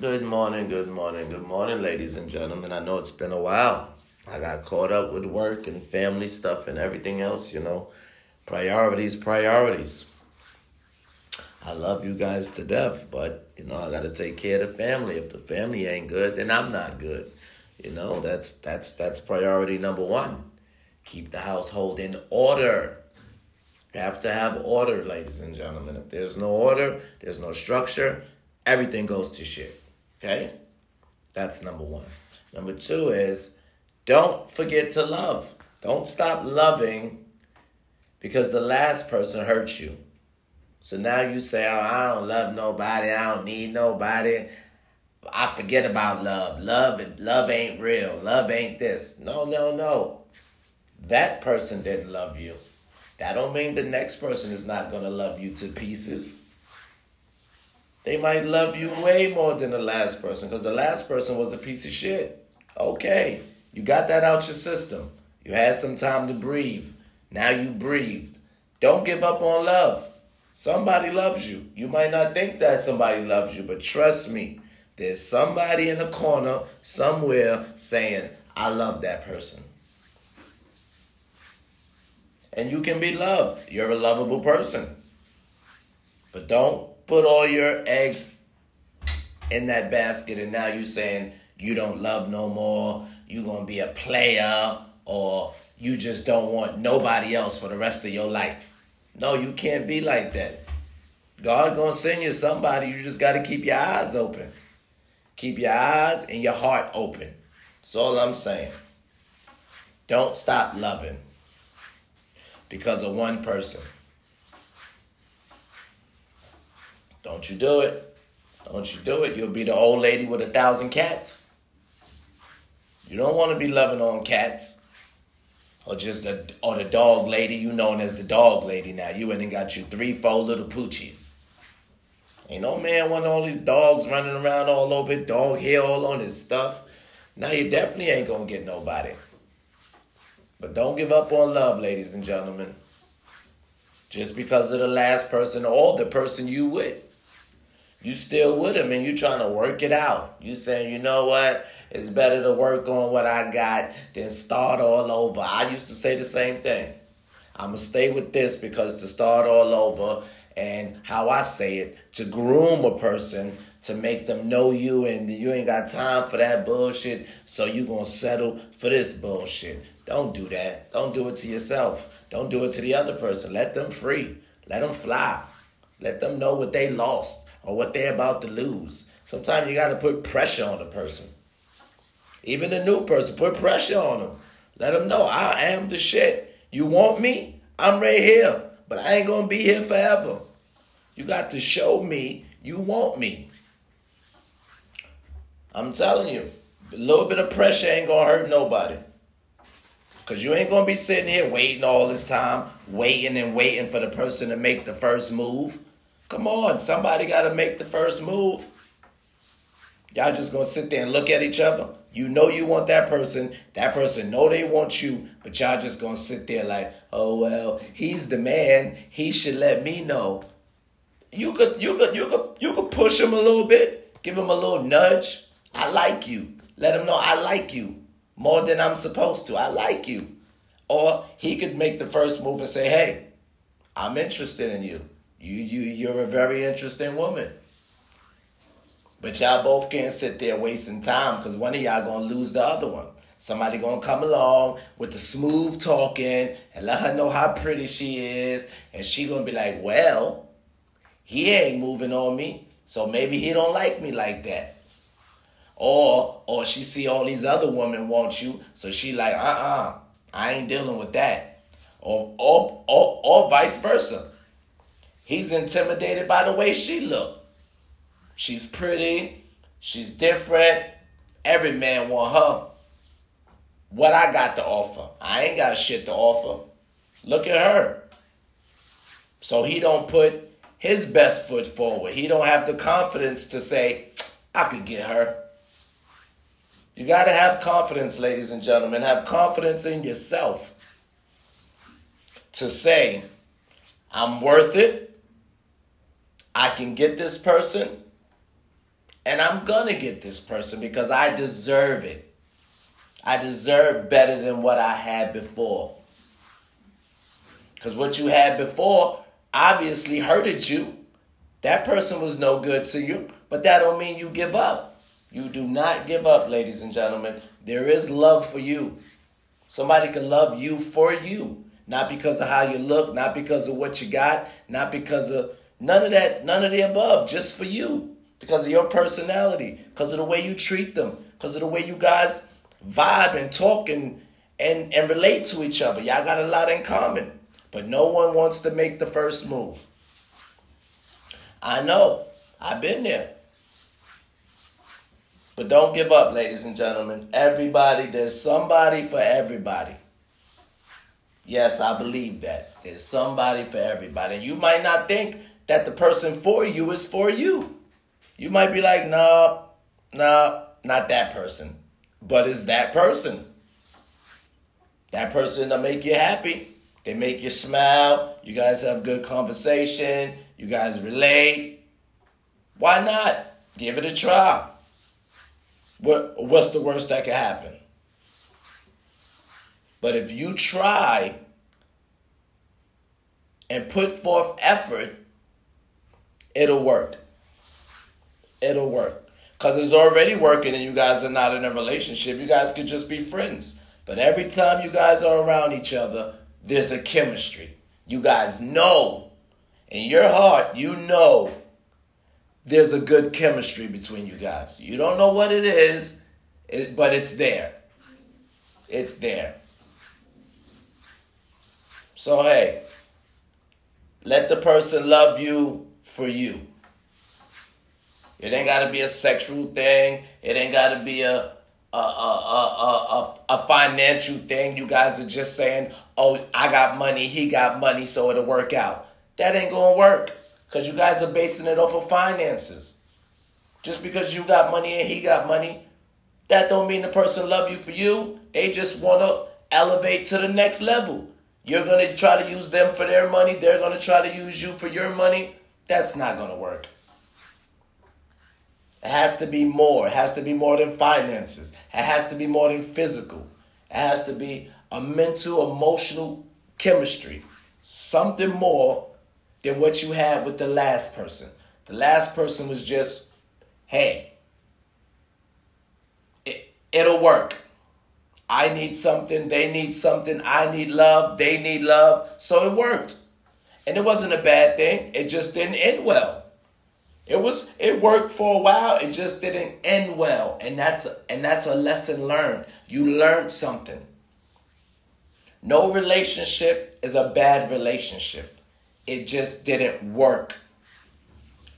Good morning, good morning, good morning, ladies and gentlemen. I know it's been a while. I got caught up with work and family stuff and everything else, you know. Priorities, priorities. I love you guys to death, but you know, I gotta take care of the family. If the family ain't good, then I'm not good. You know, that's that's that's priority number one. Keep the household in order. You have to have order, ladies and gentlemen. If there's no order, there's no structure, everything goes to shit. Okay? That's number one. Number two is don't forget to love. Don't stop loving because the last person hurt you. So now you say, oh, I don't love nobody. I don't need nobody. I forget about love. Love, love ain't real. Love ain't this. No, no, no. That person didn't love you. That don't mean the next person is not gonna love you to pieces. They might love you way more than the last person because the last person was a piece of shit. Okay, you got that out your system. You had some time to breathe. Now you breathed. Don't give up on love. Somebody loves you. You might not think that somebody loves you, but trust me, there's somebody in the corner somewhere saying, I love that person. And you can be loved. You're a lovable person. But don't put all your eggs in that basket and now you're saying you don't love no more, you gonna be a player, or you just don't want nobody else for the rest of your life. No, you can't be like that. God gonna send you somebody, you just gotta keep your eyes open. Keep your eyes and your heart open. That's all I'm saying. Don't stop loving because of one person. Don't you do it. Don't you do it. You'll be the old lady with a thousand cats. You don't want to be loving on cats. Or just the or the dog lady, you known as the dog lady now. You went and got you three, four little poochies. Ain't no man want all these dogs running around all over, dog hair all on his stuff. Now you definitely ain't gonna get nobody. But don't give up on love, ladies and gentlemen. Just because of the last person or the person you with. You still with him and you trying to work it out. You saying, you know what? It's better to work on what I got than start all over. I used to say the same thing. I'm going to stay with this because to start all over and how I say it, to groom a person to make them know you and you ain't got time for that bullshit, so you to settle for this bullshit. Don't do that. Don't do it to yourself. Don't do it to the other person. Let them free. Let them fly. Let them know what they lost or what they're about to lose. Sometimes you got to put pressure on the person. Even the new person, put pressure on them. Let them know I am the shit. You want me? I'm right here. But I ain't going to be here forever. You got to show me you want me. I'm telling you, a little bit of pressure ain't going to hurt nobody. Because you ain't going to be sitting here waiting all this time, waiting and waiting for the person to make the first move. Come on, somebody got to make the first move. Y'all just to sit there and look at each other. You know you want that person. That person know they want you, but y'all just to sit there like, "Oh well, he's the man. He should let me know." You could you could you could you could push him a little bit, give him a little nudge. I like you. Let him know I like you more than I'm supposed to. I like you. Or he could make the first move and say, "Hey, I'm interested in you. You you you're a very interesting woman." But y'all both can't sit there wasting time because one of y'all gonna lose the other one. Somebody gonna come along with the smooth talking and let her know how pretty she is, and she gonna be like, "Well, he ain't moving on me, so maybe he don't like me like that." Or or she see all these other women want you, so she like, uh uh I ain't dealing with that. Or or or, or vice versa. He's intimidated by the way she look. She's pretty, she's different. Every man want her. What I got to offer. I ain't got shit to offer. Look at her. So he don't put his best foot forward. He don't have the confidence to say, I could get her. You got to have confidence, ladies and gentlemen. Have confidence in yourself to say, I'm worth it. I can get this person. And I'm gonna get this person because I deserve it. I deserve better than what I had before. Because what you had before obviously hurted you. That person was no good to you, but that don't mean you give up. You do not give up, ladies and gentlemen. There is love for you. Somebody can love you for you, not because of how you look, not because of what you got, not because of none of that, none of the above, just for you, because of your personality, because of the way you treat them, because of the way you guys vibe and talk and and and relate to each other. Y'all got a lot in common, but no one wants to make the first move. I know. I've been there. But don't give up, ladies and gentlemen. Everybody, there's somebody for everybody. Yes, I believe that. There's somebody for everybody. You might not think that the person for you is for you. You might be like, no, no, not that person. But it's that person. That person that make you happy. They make you smile. You guys have good conversation. You guys relate. Why not? Give it a try. What what's the worst that could happen? But if you try and put forth effort, it'll work. It'll work. Because it's already working and you guys are not in a relationship. You guys could just be friends. But every time you guys are around each other, there's a chemistry. You guys know, in your heart, you know there's a good chemistry between you guys. You don't know what it is, but it's there. It's there. So, hey, let the person love you for you. It ain't got to be a sexual thing. It ain't got to be a a, a, a, a, a financial thing. You guys are just saying, oh, I got money, he got money, so it'll work out. That ain't to work. Because you guys are basing it off of finances. Just because you got money and he got money, that don't mean the person love you for you. They just want to elevate to the next level. You're to try to use them for their money. They're to try to use you for your money. That's not going to work. It has to be more. It has to be more than finances. It has to be more than physical. It has to be a mental, emotional chemistry. Something more than what you had with the last person. The last person was just, hey, it, it'll work. I need something, they need something, I need love, they need love. So it worked. And it wasn't a bad thing, it just didn't end well. It was it worked for a while, it just didn't end well. And that's and that's a lesson learned. You learned something. No relationship is a bad relationship it just didn't work.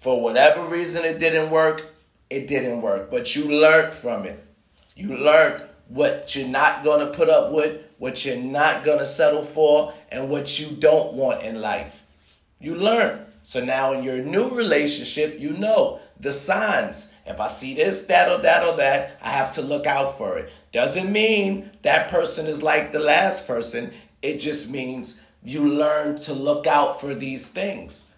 For whatever reason it didn't work, it didn't work. But you learned from it. You learned what you're not going to put up with, what you're not going to settle for, and what you don't want in life. You learn. So now in your new relationship, you know the signs. If I see this, that, or that, or that, I have to look out for it. Doesn't mean that person is like the last person. It just means you learn to look out for these things.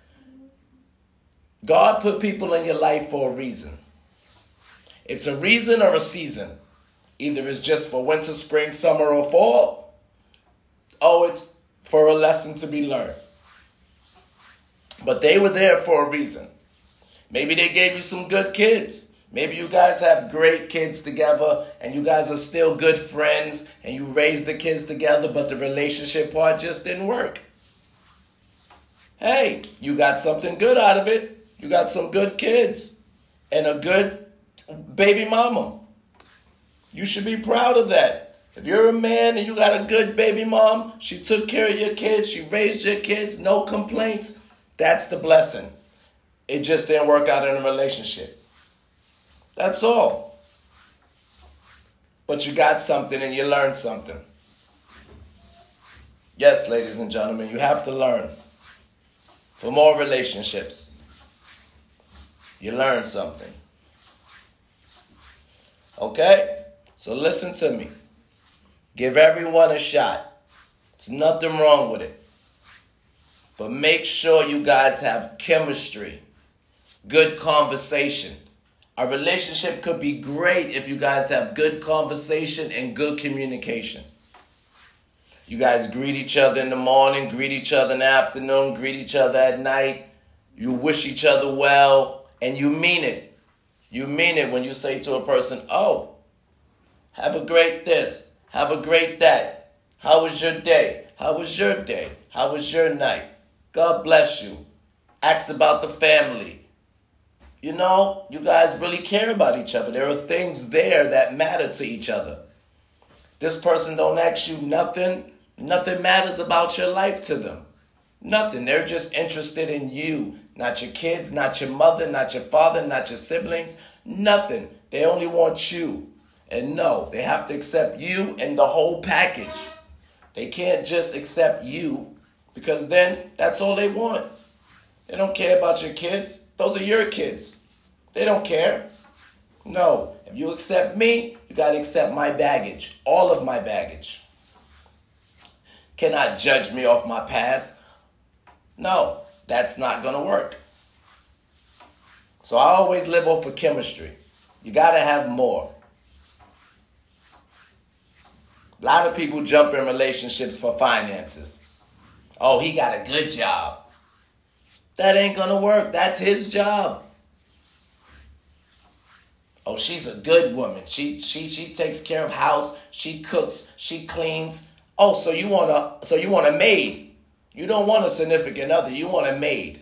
God put people in your life for a reason. It's a reason or a season. Either it's just for winter, spring, summer, or fall. Oh, it's for a lesson to be learned. But they were there for a reason. Maybe they gave you some good kids. Maybe you guys have great kids together and you guys are still good friends and you raised the kids together, but the relationship part just didn't work. Hey, you got something good out of it. You got some good kids and a good baby mama. You should be proud of that. If you're a man and you got a good baby mom, she took care of your kids, she raised your kids, no complaints, that's the blessing. It just didn't work out in a relationship. That's all. But you got something and you learned something. Yes, ladies and gentlemen, you have to learn. For more relationships, you learn something. Okay? So listen to me. Give everyone a shot. There's nothing wrong with it. But make sure you guys have chemistry, good conversation, A relationship could be great if you guys have good conversation and good communication. You guys greet each other in the morning, greet each other in the afternoon, greet each other at night. You wish each other well, and you mean it. You mean it when you say to a person, Oh, have a great this, have a great that. How was your day? How was your day? How was your night? God bless you. Ask about the family you know, you guys really care about each other. There are things there that matter to each other. This person don't ask you nothing. Nothing matters about your life to them. Nothing. They're just interested in you. Not your kids, not your mother, not your father, not your siblings. Nothing. They only want you. And no, they have to accept you and the whole package. They can't just accept you because then that's all they want. They don't care about your kids. Those are your kids. They don't care. No. If you accept me, you got to accept my baggage, all of my baggage. Cannot judge me off my past. No, that's not going to work. So I always live off of chemistry. You got to have more. A lot of people jump in relationships for finances. Oh, he got a good job. That ain't gonna work. That's his job. Oh, she's a good woman. She she she takes care of house. She cooks. She cleans. Oh, so you want a so you want a maid? You don't want a significant other. You want a maid.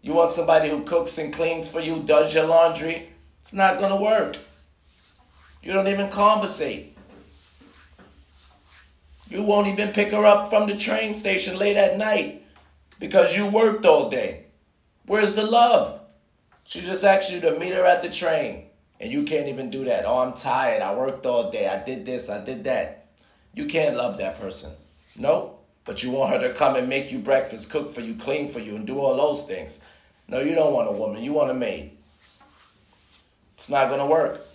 You want somebody who cooks and cleans for you, does your laundry. It's not gonna work. You don't even conversate. You won't even pick her up from the train station late at night because you worked all day. Where's the love? She just asked you to meet her at the train, and you can't even do that. Oh, I'm tired. I worked all day. I did this. I did that. You can't love that person. No. But you want her to come and make you breakfast, cook for you, clean for you, and do all those things. No, you don't want a woman. You want a maid. It's not going to work.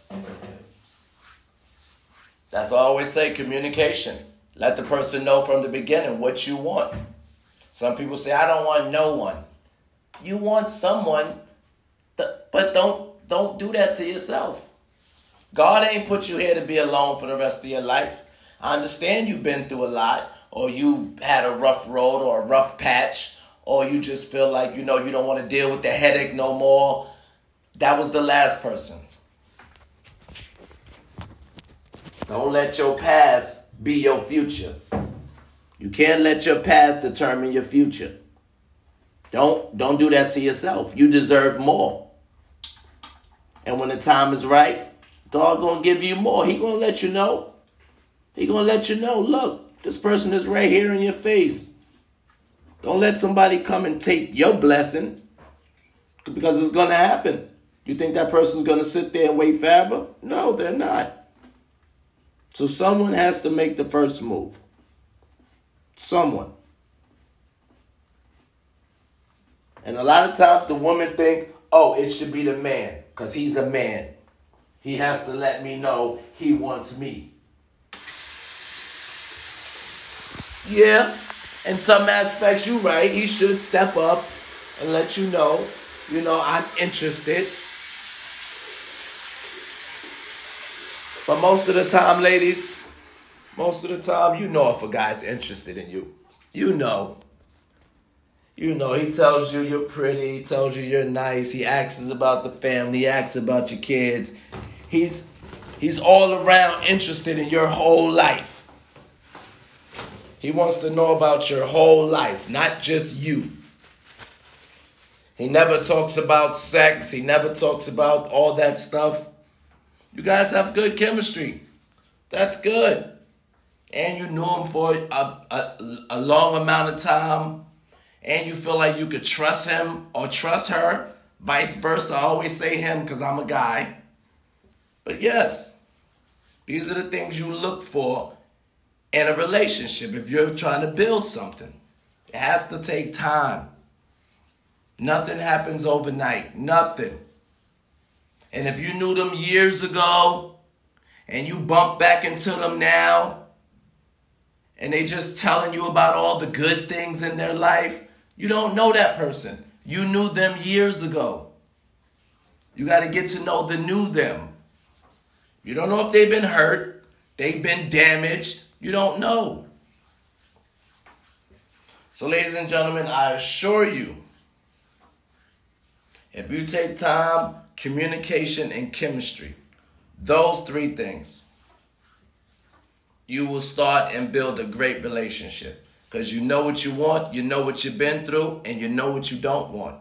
That's why I always say communication. Let the person know from the beginning what you want. Some people say, I don't want no one. You want someone, but don't don't do that to yourself. God ain't put you here to be alone for the rest of your life. I understand you've been through a lot, or you had a rough road or a rough patch, or you just feel like you know you don't want to deal with the headache no more. That was the last person. Don't let your past be your future. You can't let your past determine your future. Don't don't do that to yourself. You deserve more. And when the time is right, God gonna give you more. He gonna let you know. He gonna let you know. Look, this person is right here in your face. Don't let somebody come and take your blessing because it's gonna happen. You think that person's gonna sit there and wait forever? No, they're not. So someone has to make the first move. Someone. And a lot of times the woman think, oh, it should be the man because he's a man. He has to let me know he wants me. Yeah, in some aspects you're right. He should step up and let you know, you know, I'm interested. But most of the time, ladies, most of the time, you know if a guy's interested in you. You know. You know, he tells you you're pretty, he tells you you're nice, he asks about the family, he asks about your kids. He's he's all around interested in your whole life. He wants to know about your whole life, not just you. He never talks about sex, he never talks about all that stuff. You guys have good chemistry. That's good and you knew him for a, a, a long amount of time, and you feel like you could trust him or trust her, vice versa. I always say him because I'm a guy. But yes, these are the things you look for in a relationship if you're trying to build something. It has to take time. Nothing happens overnight. Nothing. And if you knew them years ago and you bump back into them now, and they just telling you about all the good things in their life, you don't know that person. You knew them years ago. You got to get to know the new them. You don't know if they've been hurt, they've been damaged. You don't know. So, ladies and gentlemen, I assure you, if you take time, communication, and chemistry, those three things, you will start and build a great relationship. Because you know what you want, you know what you've been through, and you know what you don't want.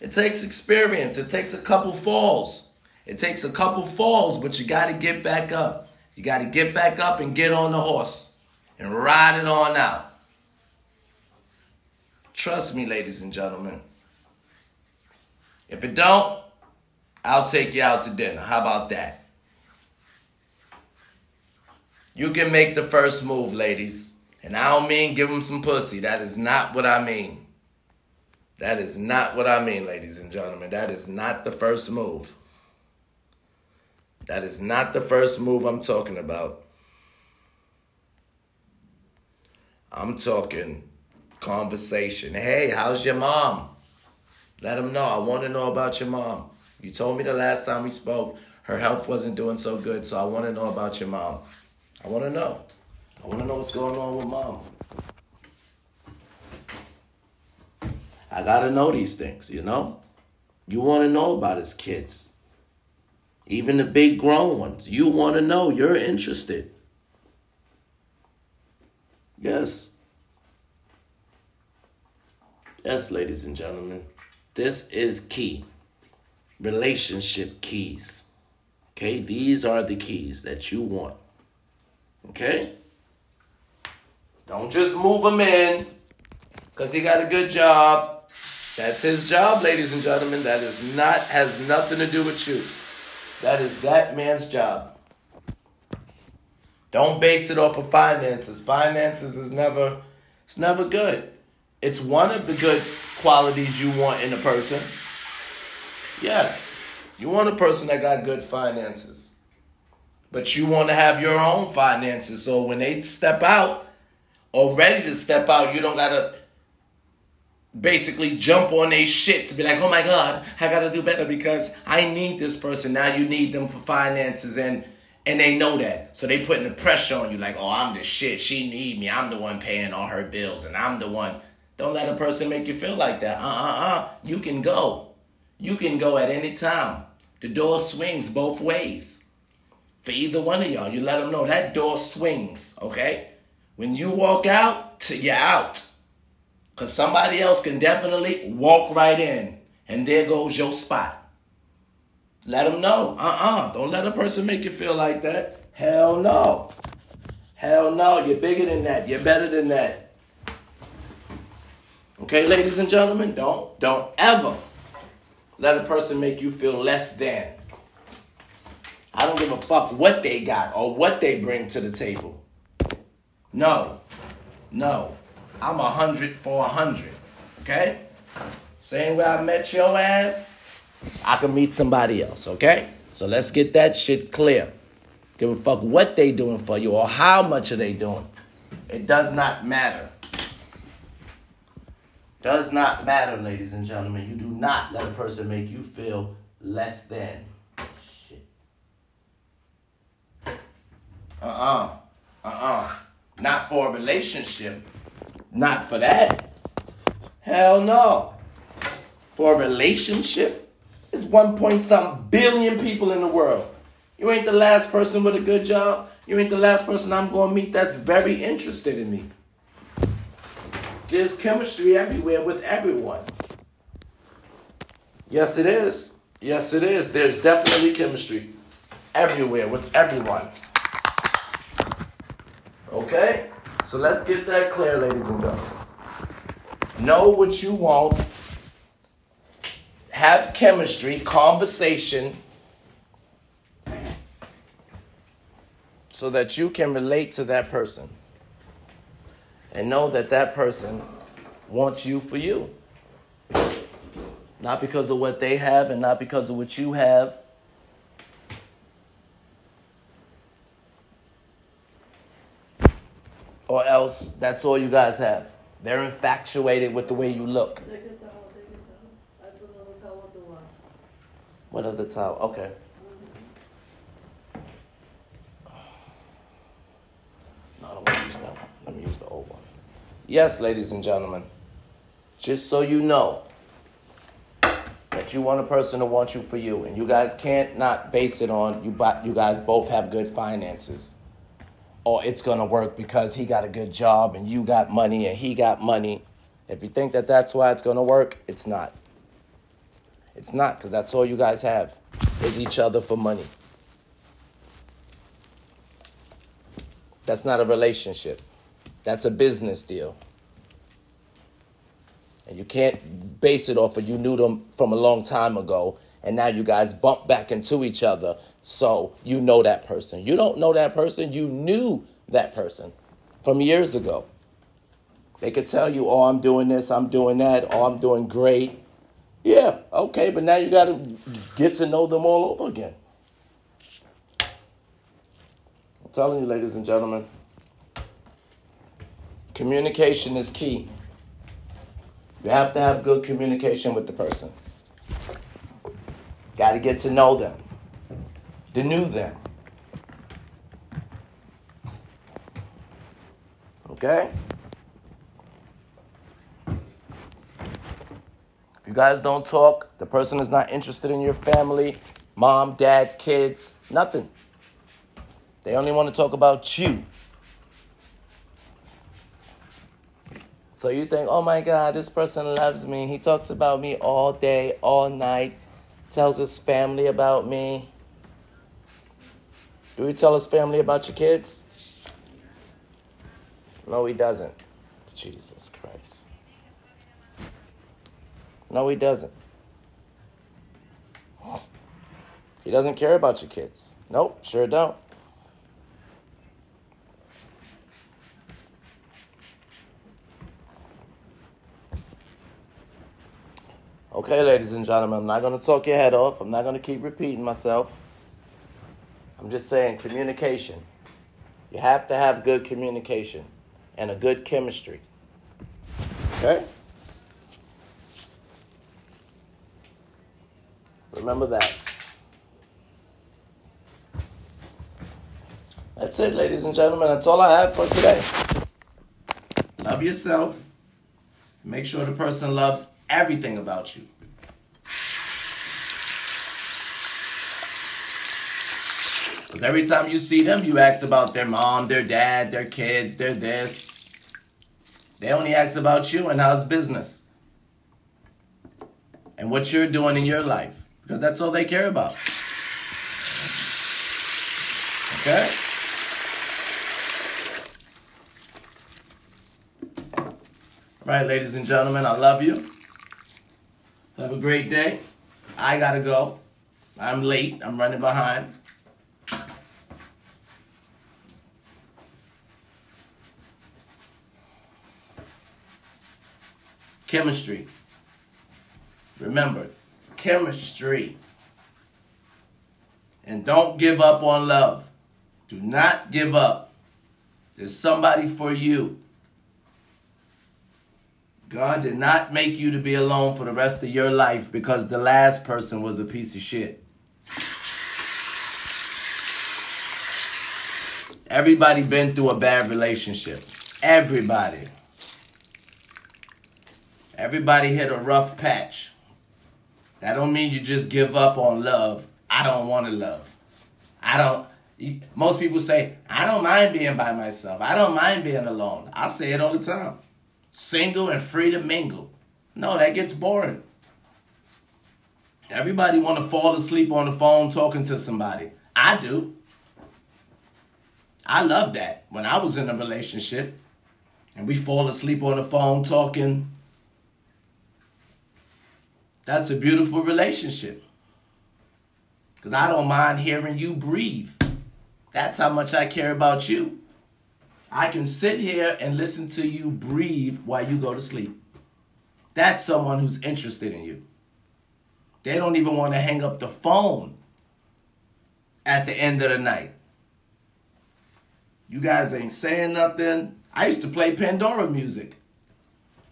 It takes experience, it takes a couple falls. It takes a couple falls, but you got to get back up. You got to get back up and get on the horse and ride it on out. Trust me, ladies and gentlemen. If it don't, I'll take you out to dinner. How about that? You can make the first move, ladies. And I don't mean give them some pussy. That is not what I mean. That is not what I mean, ladies and gentlemen. That is not the first move. That is not the first move I'm talking about. I'm talking conversation. Hey, how's your mom? Let them know. I want to know about your mom. You told me the last time we spoke, her health wasn't doing so good, so I want to know about your mom. I want to know. I want to know what's going on with mom. I got to know these things, you know? You want to know about his kids. Even the big grown ones. You want to know. You're interested. Yes. Yes, ladies and gentlemen. This is key. Relationship keys. Okay? These are the keys that you want. Okay? Don't just move him in because he got a good job. That's his job, ladies and gentlemen. That is not has nothing to do with you. That is that man's job. Don't base it off of finances. Finances is never it's never good. It's one of the good qualities you want in a person. Yes. You want a person that got good finances. But you want to have your own finances. So when they step out or ready to step out, you don't gotta basically jump on their shit to be like, oh my God, I gotta do better because I need this person. Now you need them for finances and and they know that. So they putting the pressure on you like, oh, I'm the shit. She need me. I'm the one paying all her bills and I'm the one. Don't let a person make you feel like that. Uh-uh-uh. You can go. You can go at any time. The door swings both ways. For either one of y'all, you let them know that door swings, okay? When you walk out, you're out. Because somebody else can definitely walk right in. And there goes your spot. Let them know. Uh-uh. Don't let a person make you feel like that. Hell no. Hell no. You're bigger than that. You're better than that. Okay, ladies and gentlemen, don't don't ever let a person make you feel less than. I don't give a fuck what they got or what they bring to the table. No. No. I'm a hundred for a hundred. Okay? Same way I met your ass, I can meet somebody else, okay? So let's get that shit clear. Give a fuck what they doing for you or how much are they doing. It does not matter. Does not matter, ladies and gentlemen. You do not let a person make you feel less than. Shit. Uh-uh. Uh-uh. Not for a relationship. Not for that. Hell no. For a relationship, there's one point something billion people in the world. You ain't the last person with a good job. You ain't the last person I'm going to meet that's very interested in me. There's chemistry everywhere with everyone. Yes, it is. Yes, it is. There's definitely chemistry everywhere with everyone. Okay? So let's get that clear, ladies and gentlemen. Know what you want. Have chemistry, conversation, so that you can relate to that person. And know that that person wants you for you. Not because of what they have and not because of what you have or else that's all you guys have. They're infatuated with the way you look. What other towel? Okay. No, I don't want to use that one. Let me use the old one. Yes, ladies and gentlemen, just so you know that you want a person to want you for you, and you guys can't not base it on you. You guys both have good finances, or it's gonna work because he got a good job and you got money and he got money. If you think that that's why it's gonna work, it's not. It's not because that's all you guys have is each other for money. That's not a relationship. That's a business deal. And you can't base it off of you knew them from a long time ago and now you guys bump back into each other so you know that person. You don't know that person, you knew that person from years ago. They could tell you, oh, I'm doing this, I'm doing that, oh, I'm doing great. Yeah, okay, but now you got to get to know them all over again. I'm telling you, ladies and gentlemen, communication is key. You have to have good communication with the person. Got to get to know them, to know them. Okay? If you guys don't talk, the person is not interested in your family, mom, dad, kids, nothing. They only want to talk about you. So you think, oh my God, this person loves me. He talks about me all day, all night, tells his family about me. Do he tell his family about your kids? No, he doesn't. Jesus Christ. No, he doesn't. He doesn't care about your kids. Nope, sure don't. Okay, ladies and gentlemen, I'm not going to talk your head off. I'm not going to keep repeating myself. I'm just saying communication. You have to have good communication and a good chemistry. Okay? Remember that. That's it, ladies and gentlemen. That's all I have for today. Love yourself. Make sure the person loves everything about you. Because every time you see them, you ask about their mom, their dad, their kids, their this. They only ask about you and how's business. And what you're doing in your life because that's all they care about. Okay? All right, ladies and gentlemen, I love you. Have a great day. I gotta go. I'm late. I'm running behind. Chemistry. Remember, chemistry. And don't give up on love. Do not give up. There's somebody for you. God did not make you to be alone for the rest of your life because the last person was a piece of shit. Everybody been through a bad relationship. Everybody. Everybody hit a rough patch. That don't mean you just give up on love. I don't want to love. I don't. Most people say, I don't mind being by myself. I don't mind being alone. I say it all the time. Single and free to mingle. No, that gets boring. Everybody want to fall asleep on the phone talking to somebody. I do. I love that. When I was in a relationship and we fall asleep on the phone talking that's a beautiful relationship. Because I don't mind hearing you breathe. That's how much I care about you. I can sit here and listen to you breathe while you go to sleep. That's someone who's interested in you. They don't even want to hang up the phone at the end of the night. You guys ain't saying nothing. I used to play Pandora music.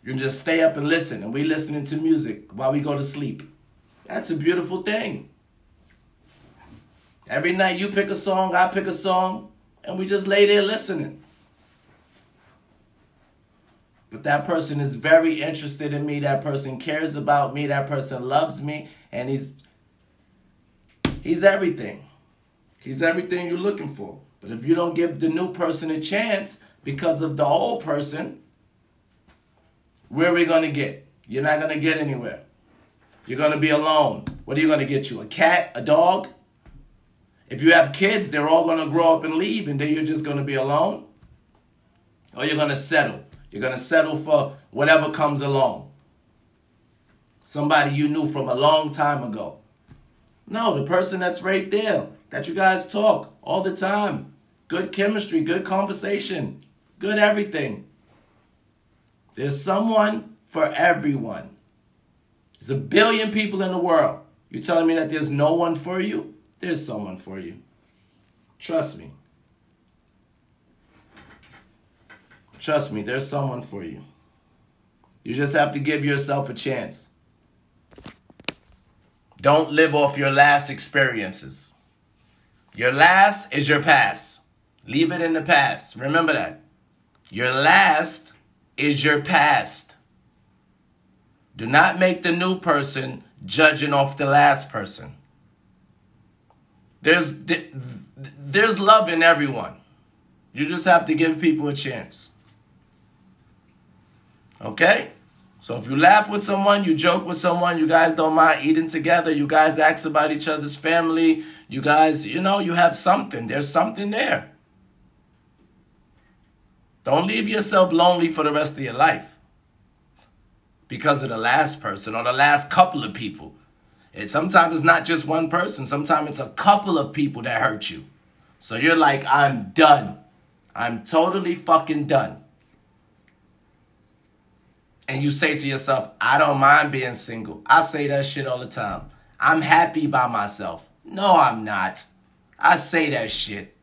You just stay up and listen, and we listening to music while we go to sleep. That's a beautiful thing. Every night you pick a song, I pick a song, and we just lay there listening. But that person is very interested in me. That person cares about me. That person loves me. And he's he's everything. He's everything you're looking for. But if you don't give the new person a chance because of the old person, where are we going to get? You're not going to get anywhere. You're going to be alone. What are you going to get you? A cat? A dog? If you have kids, they're all going to grow up and leave, and then you're just going to be alone. Or you're going to settle. You're going to settle for whatever comes along. Somebody you knew from a long time ago. No, the person that's right there, that you guys talk all the time. Good chemistry, good conversation, good everything. There's someone for everyone. There's a billion people in the world. You're telling me that there's no one for you? There's someone for you. Trust me. Trust me, there's someone for you. You just have to give yourself a chance. Don't live off your last experiences. Your last is your past. Leave it in the past. Remember that. Your last is your past. Do not make the new person judging off the last person. There's there's love in everyone. You just have to give people a chance. Okay? So if you laugh with someone, you joke with someone, you guys don't mind eating together, you guys ask about each other's family, you guys, you know, you have something. There's something there. Don't leave yourself lonely for the rest of your life because of the last person or the last couple of people. And sometimes it's not just one person, sometimes it's a couple of people that hurt you. So you're like, I'm done. I'm totally fucking done and you say to yourself, I don't mind being single. I say that shit all the time. I'm happy by myself. No, I'm not. I say that shit.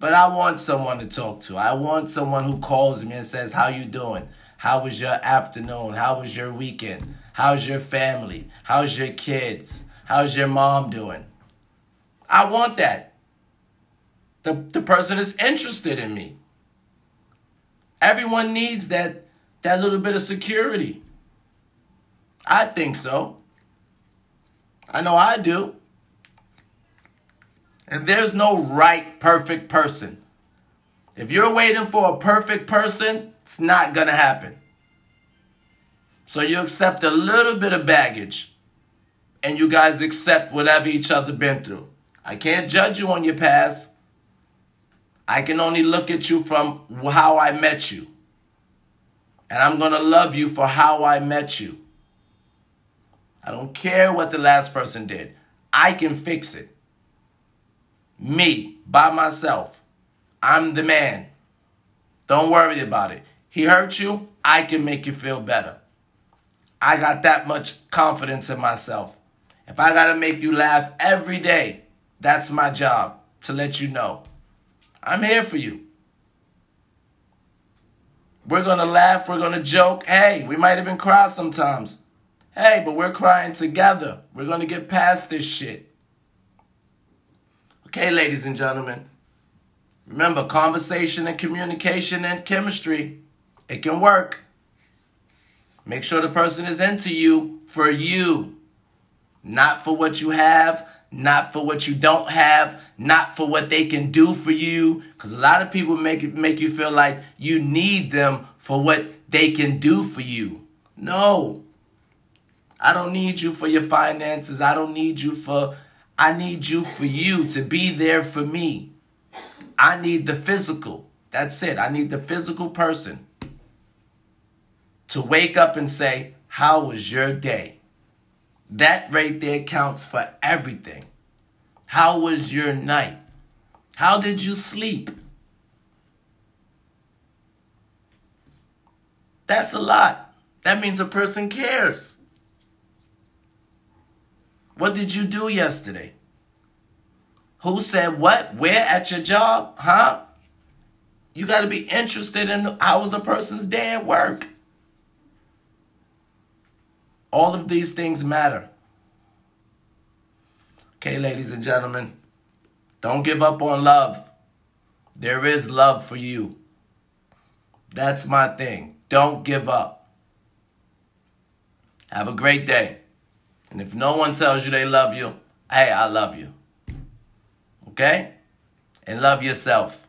But I want someone to talk to. I want someone who calls me and says, How you doing? How was your afternoon? How was your weekend? How's your family? How's your kids? How's your mom doing? I want that. The, the person is interested in me. Everyone needs that that little bit of security? I think so. I know I do. And there's no right, perfect person. If you're waiting for a perfect person, it's not going to happen. So you accept a little bit of baggage and you guys accept whatever each other been through. I can't judge you on your past. I can only look at you from how I met you. And I'm going to love you for how I met you. I don't care what the last person did. I can fix it. Me, by myself. I'm the man. Don't worry about it. He hurt you, I can make you feel better. I got that much confidence in myself. If I got to make you laugh every day, that's my job to let you know. I'm here for you. We're to laugh. We're to joke. Hey, we might even cry sometimes. Hey, but we're crying together. We're to get past this shit. Okay, ladies and gentlemen. Remember, conversation and communication and chemistry, it can work. Make sure the person is into you for you, not for what you have, not for what you don't have, not for what they can do for you. Because a lot of people make make you feel like you need them for what they can do for you. No. I don't need you for your finances. I don't need you for I need you for you to be there for me. I need the physical. That's it. I need the physical person to wake up and say, How was your day? That right there counts for everything. How was your night? How did you sleep? That's a lot. That means a person cares. What did you do yesterday? Who said what? Where at your job? Huh? You got to be interested in how was a person's day at work. All of these things matter. Okay, ladies and gentlemen, don't give up on love. There is love for you. That's my thing. Don't give up. Have a great day. And if no one tells you they love you, hey, I love you. Okay? And love yourself.